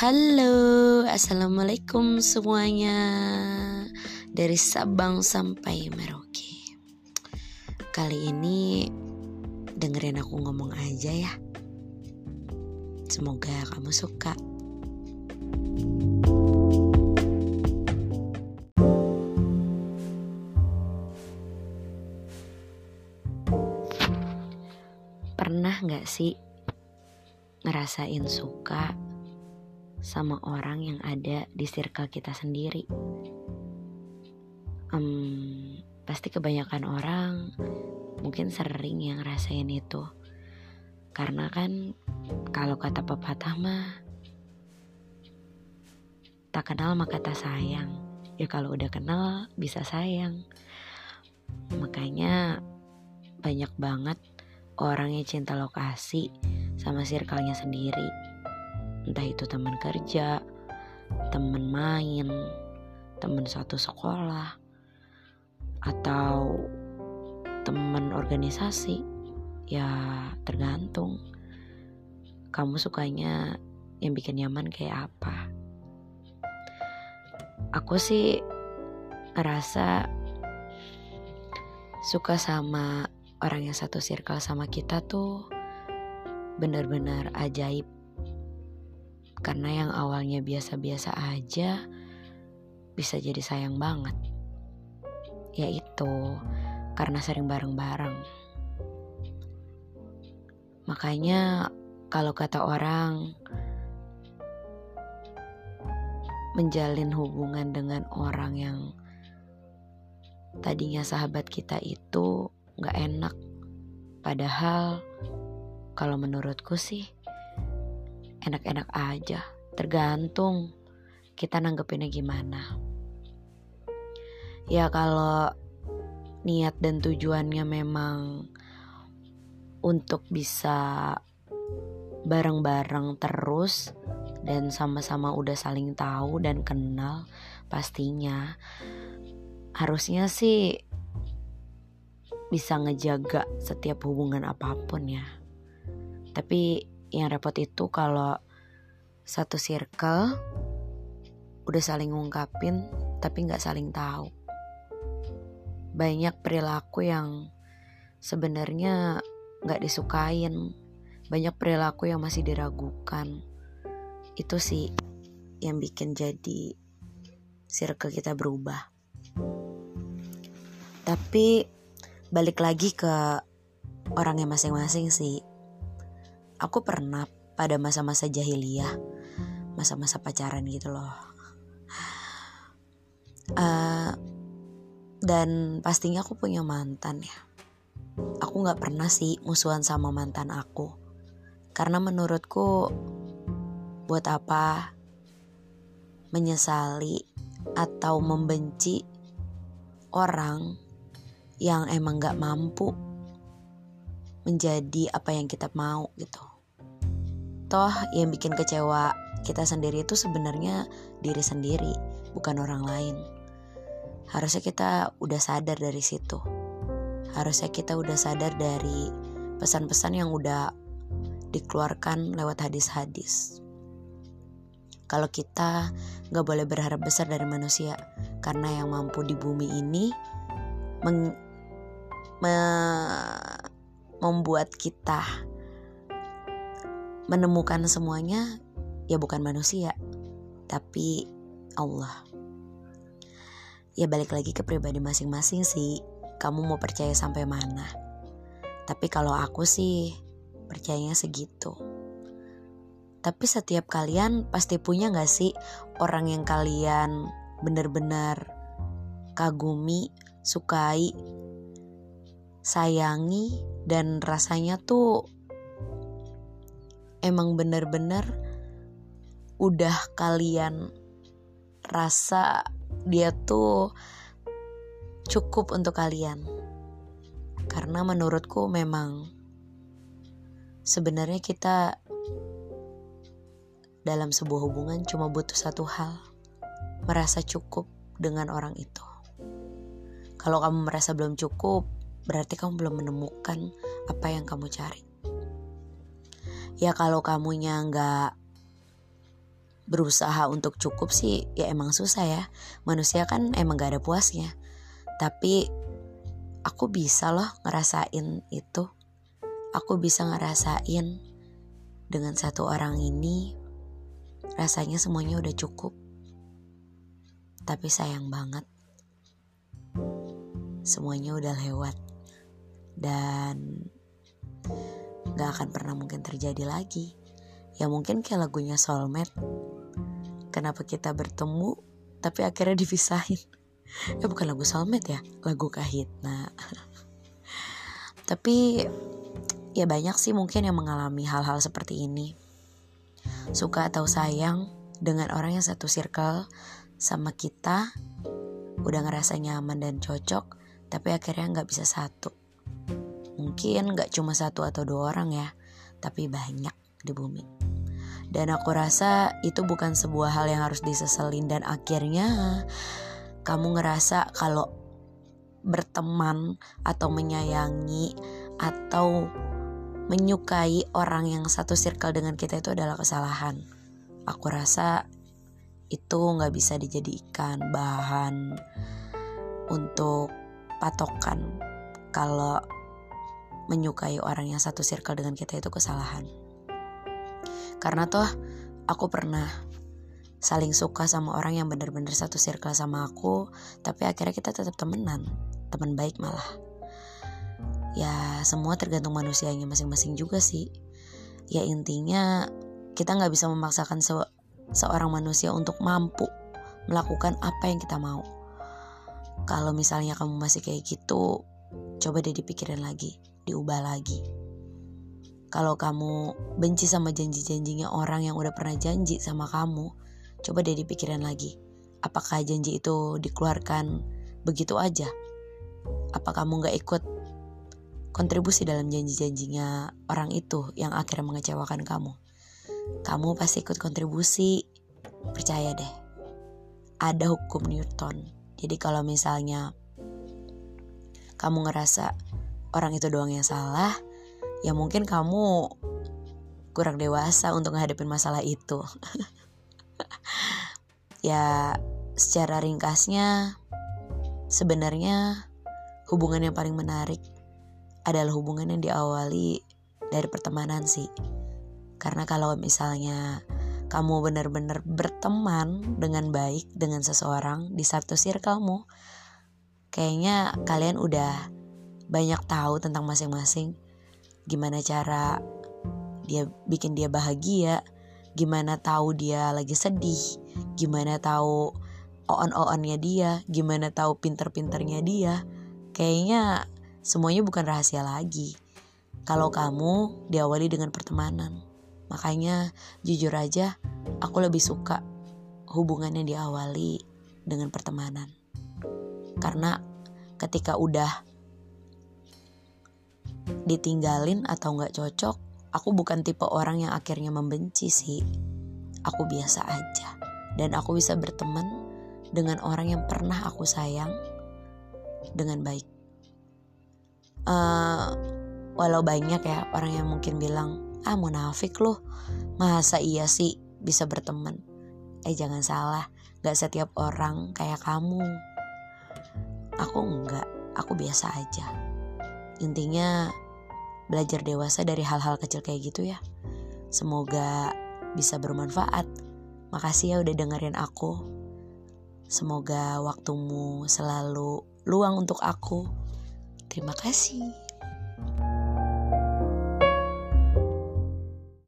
Halo, assalamualaikum semuanya dari Sabang sampai Merauke. Kali ini dengerin aku ngomong aja ya. Semoga kamu suka. Pernah gak sih ngerasain suka sama orang yang ada di circle kita sendiri. Um, pasti kebanyakan orang mungkin sering yang ngerasain itu. Karena kan kalau kata pepatah mah tak kenal maka tak sayang. Ya kalau udah kenal bisa sayang. Makanya banyak banget orang yang cinta lokasi sama circle-nya sendiri entah itu teman kerja, teman main, teman satu sekolah, atau teman organisasi, ya tergantung. Kamu sukanya yang bikin nyaman kayak apa? Aku sih ngerasa suka sama orang yang satu circle sama kita tuh benar-benar ajaib karena yang awalnya biasa-biasa aja bisa jadi sayang banget. Yaitu karena sering bareng-bareng. Makanya kalau kata orang menjalin hubungan dengan orang yang tadinya sahabat kita itu gak enak. Padahal kalau menurutku sih enak-enak aja, tergantung kita nanggepinnya gimana. Ya kalau niat dan tujuannya memang untuk bisa bareng-bareng terus dan sama-sama udah saling tahu dan kenal pastinya harusnya sih bisa ngejaga setiap hubungan apa pun ya. Tapi yang repot itu kalau satu circle udah saling ngungkapin tapi nggak saling tahu. Banyak perilaku yang sebenarnya nggak disukain, banyak perilaku yang masih diragukan. Itu sih yang bikin jadi circle kita berubah. Tapi balik lagi ke orangnya masing-masing sih aku pernah pada masa-masa jahiliyah masa-masa pacaran gitu loh. Uh, dan pastinya aku punya mantan ya. Aku nggak pernah sih musuhan sama mantan aku. Karena menurutku buat apa menyesali atau membenci orang yang emang gak mampu menjadi apa yang kita mau gitu toh yang bikin kecewa kita sendiri itu sebenarnya diri sendiri bukan orang lain. Harusnya kita udah sadar dari situ. Harusnya kita udah sadar dari pesan-pesan yang udah dikeluarkan lewat hadis-hadis. Kalau kita nggak boleh berharap besar dari manusia karena yang mampu di bumi ini meng, me, membuat kita menemukan semuanya ya bukan manusia, tapi Allah. Ya balik lagi ke pribadi masing-masing sih. Kamu mau percaya sampai mana? Tapi kalau aku sih percayanya segitu. Tapi setiap kalian pasti punya gak sih orang yang kalian benar-benar kagumi, sukai, sayangi, dan rasanya tuh emang bener-bener udah kalian rasa dia tuh cukup untuk kalian. Karena menurutku memang sebenarnya kita dalam sebuah hubungan cuma butuh satu hal, merasa cukup dengan orang itu. Kalau kamu merasa belum cukup, berarti kamu belum menemukan apa yang kamu cari ya kalau kamunya nggak berusaha untuk cukup sih ya emang susah ya. Manusia kan emang gak ada puasnya. Tapi aku bisa loh ngerasain itu. Aku bisa ngerasain dengan satu orang ini rasanya semuanya udah cukup. Tapi sayang banget semuanya udah lewat. Dan gak akan pernah mungkin terjadi lagi. Ya mungkin kayak lagunya soulmate. Kenapa kita bertemu tapi akhirnya dipisahin? Ya bukan lagu soulmate ya lagu kahit nah tapi ya banyak sih mungkin yang mengalami hal-hal seperti ini. Suka atau sayang dengan orang yang satu circle sama kita udah ngerasa nyaman dan cocok tapi akhirnya nggak bisa satu mungkin nggak cuma satu atau dua orang ya tapi banyak di bumi dan aku rasa itu bukan sebuah hal yang harus diseselin dan akhirnya kamu ngerasa kalau berteman atau menyayangi atau menyukai orang yang satu circle dengan kita itu adalah kesalahan. Aku rasa itu nggak bisa dijadikan bahan untuk patokan kalau menyukai orang yang satu circle dengan kita itu kesalahan. Karena toh aku pernah saling suka sama orang yang benar-benar satu circle sama aku, tapi akhirnya kita tetap temenan, teman baik malah. Ya semua tergantung manusianya masing-masing juga sih. Ya intinya kita nggak bisa memaksakan se seorang manusia untuk mampu melakukan apa yang kita mau kalau misalnya kamu masih kayak gitu, coba deh dipikirin lagi, diubah lagi. Kalau kamu benci sama janji-janjinya orang yang udah pernah janji sama kamu, coba deh dipikirin lagi. Apakah janji itu dikeluarkan begitu aja? Apa kamu gak ikut kontribusi dalam janji-janjinya orang itu yang akhirnya mengecewakan kamu? Kamu pasti ikut kontribusi, percaya deh. Ada hukum Newton jadi kalau misalnya kamu ngerasa orang itu doang yang salah, ya mungkin kamu kurang dewasa untuk menghadapi masalah itu. ya secara ringkasnya sebenarnya hubungan yang paling menarik adalah hubungan yang diawali dari pertemanan sih. Karena kalau misalnya kamu benar-benar berteman dengan baik dengan seseorang di satu circlemu, kayaknya kalian udah banyak tahu tentang masing-masing. Gimana cara dia bikin dia bahagia, gimana tahu dia lagi sedih, gimana tahu on-onnya dia, gimana tahu pinter-pinternya dia. Kayaknya semuanya bukan rahasia lagi. Kalau kamu diawali dengan pertemanan. Makanya jujur aja aku lebih suka hubungan yang diawali dengan pertemanan. Karena ketika udah ditinggalin atau nggak cocok, aku bukan tipe orang yang akhirnya membenci sih. Aku biasa aja. Dan aku bisa berteman dengan orang yang pernah aku sayang dengan baik. Uh, walau banyak ya orang yang mungkin bilang ah munafik loh masa iya sih bisa berteman eh jangan salah gak setiap orang kayak kamu aku enggak aku biasa aja intinya belajar dewasa dari hal-hal kecil kayak gitu ya. Semoga bisa bermanfaat. Makasih ya udah dengerin aku. Semoga waktumu selalu luang untuk aku. Terima kasih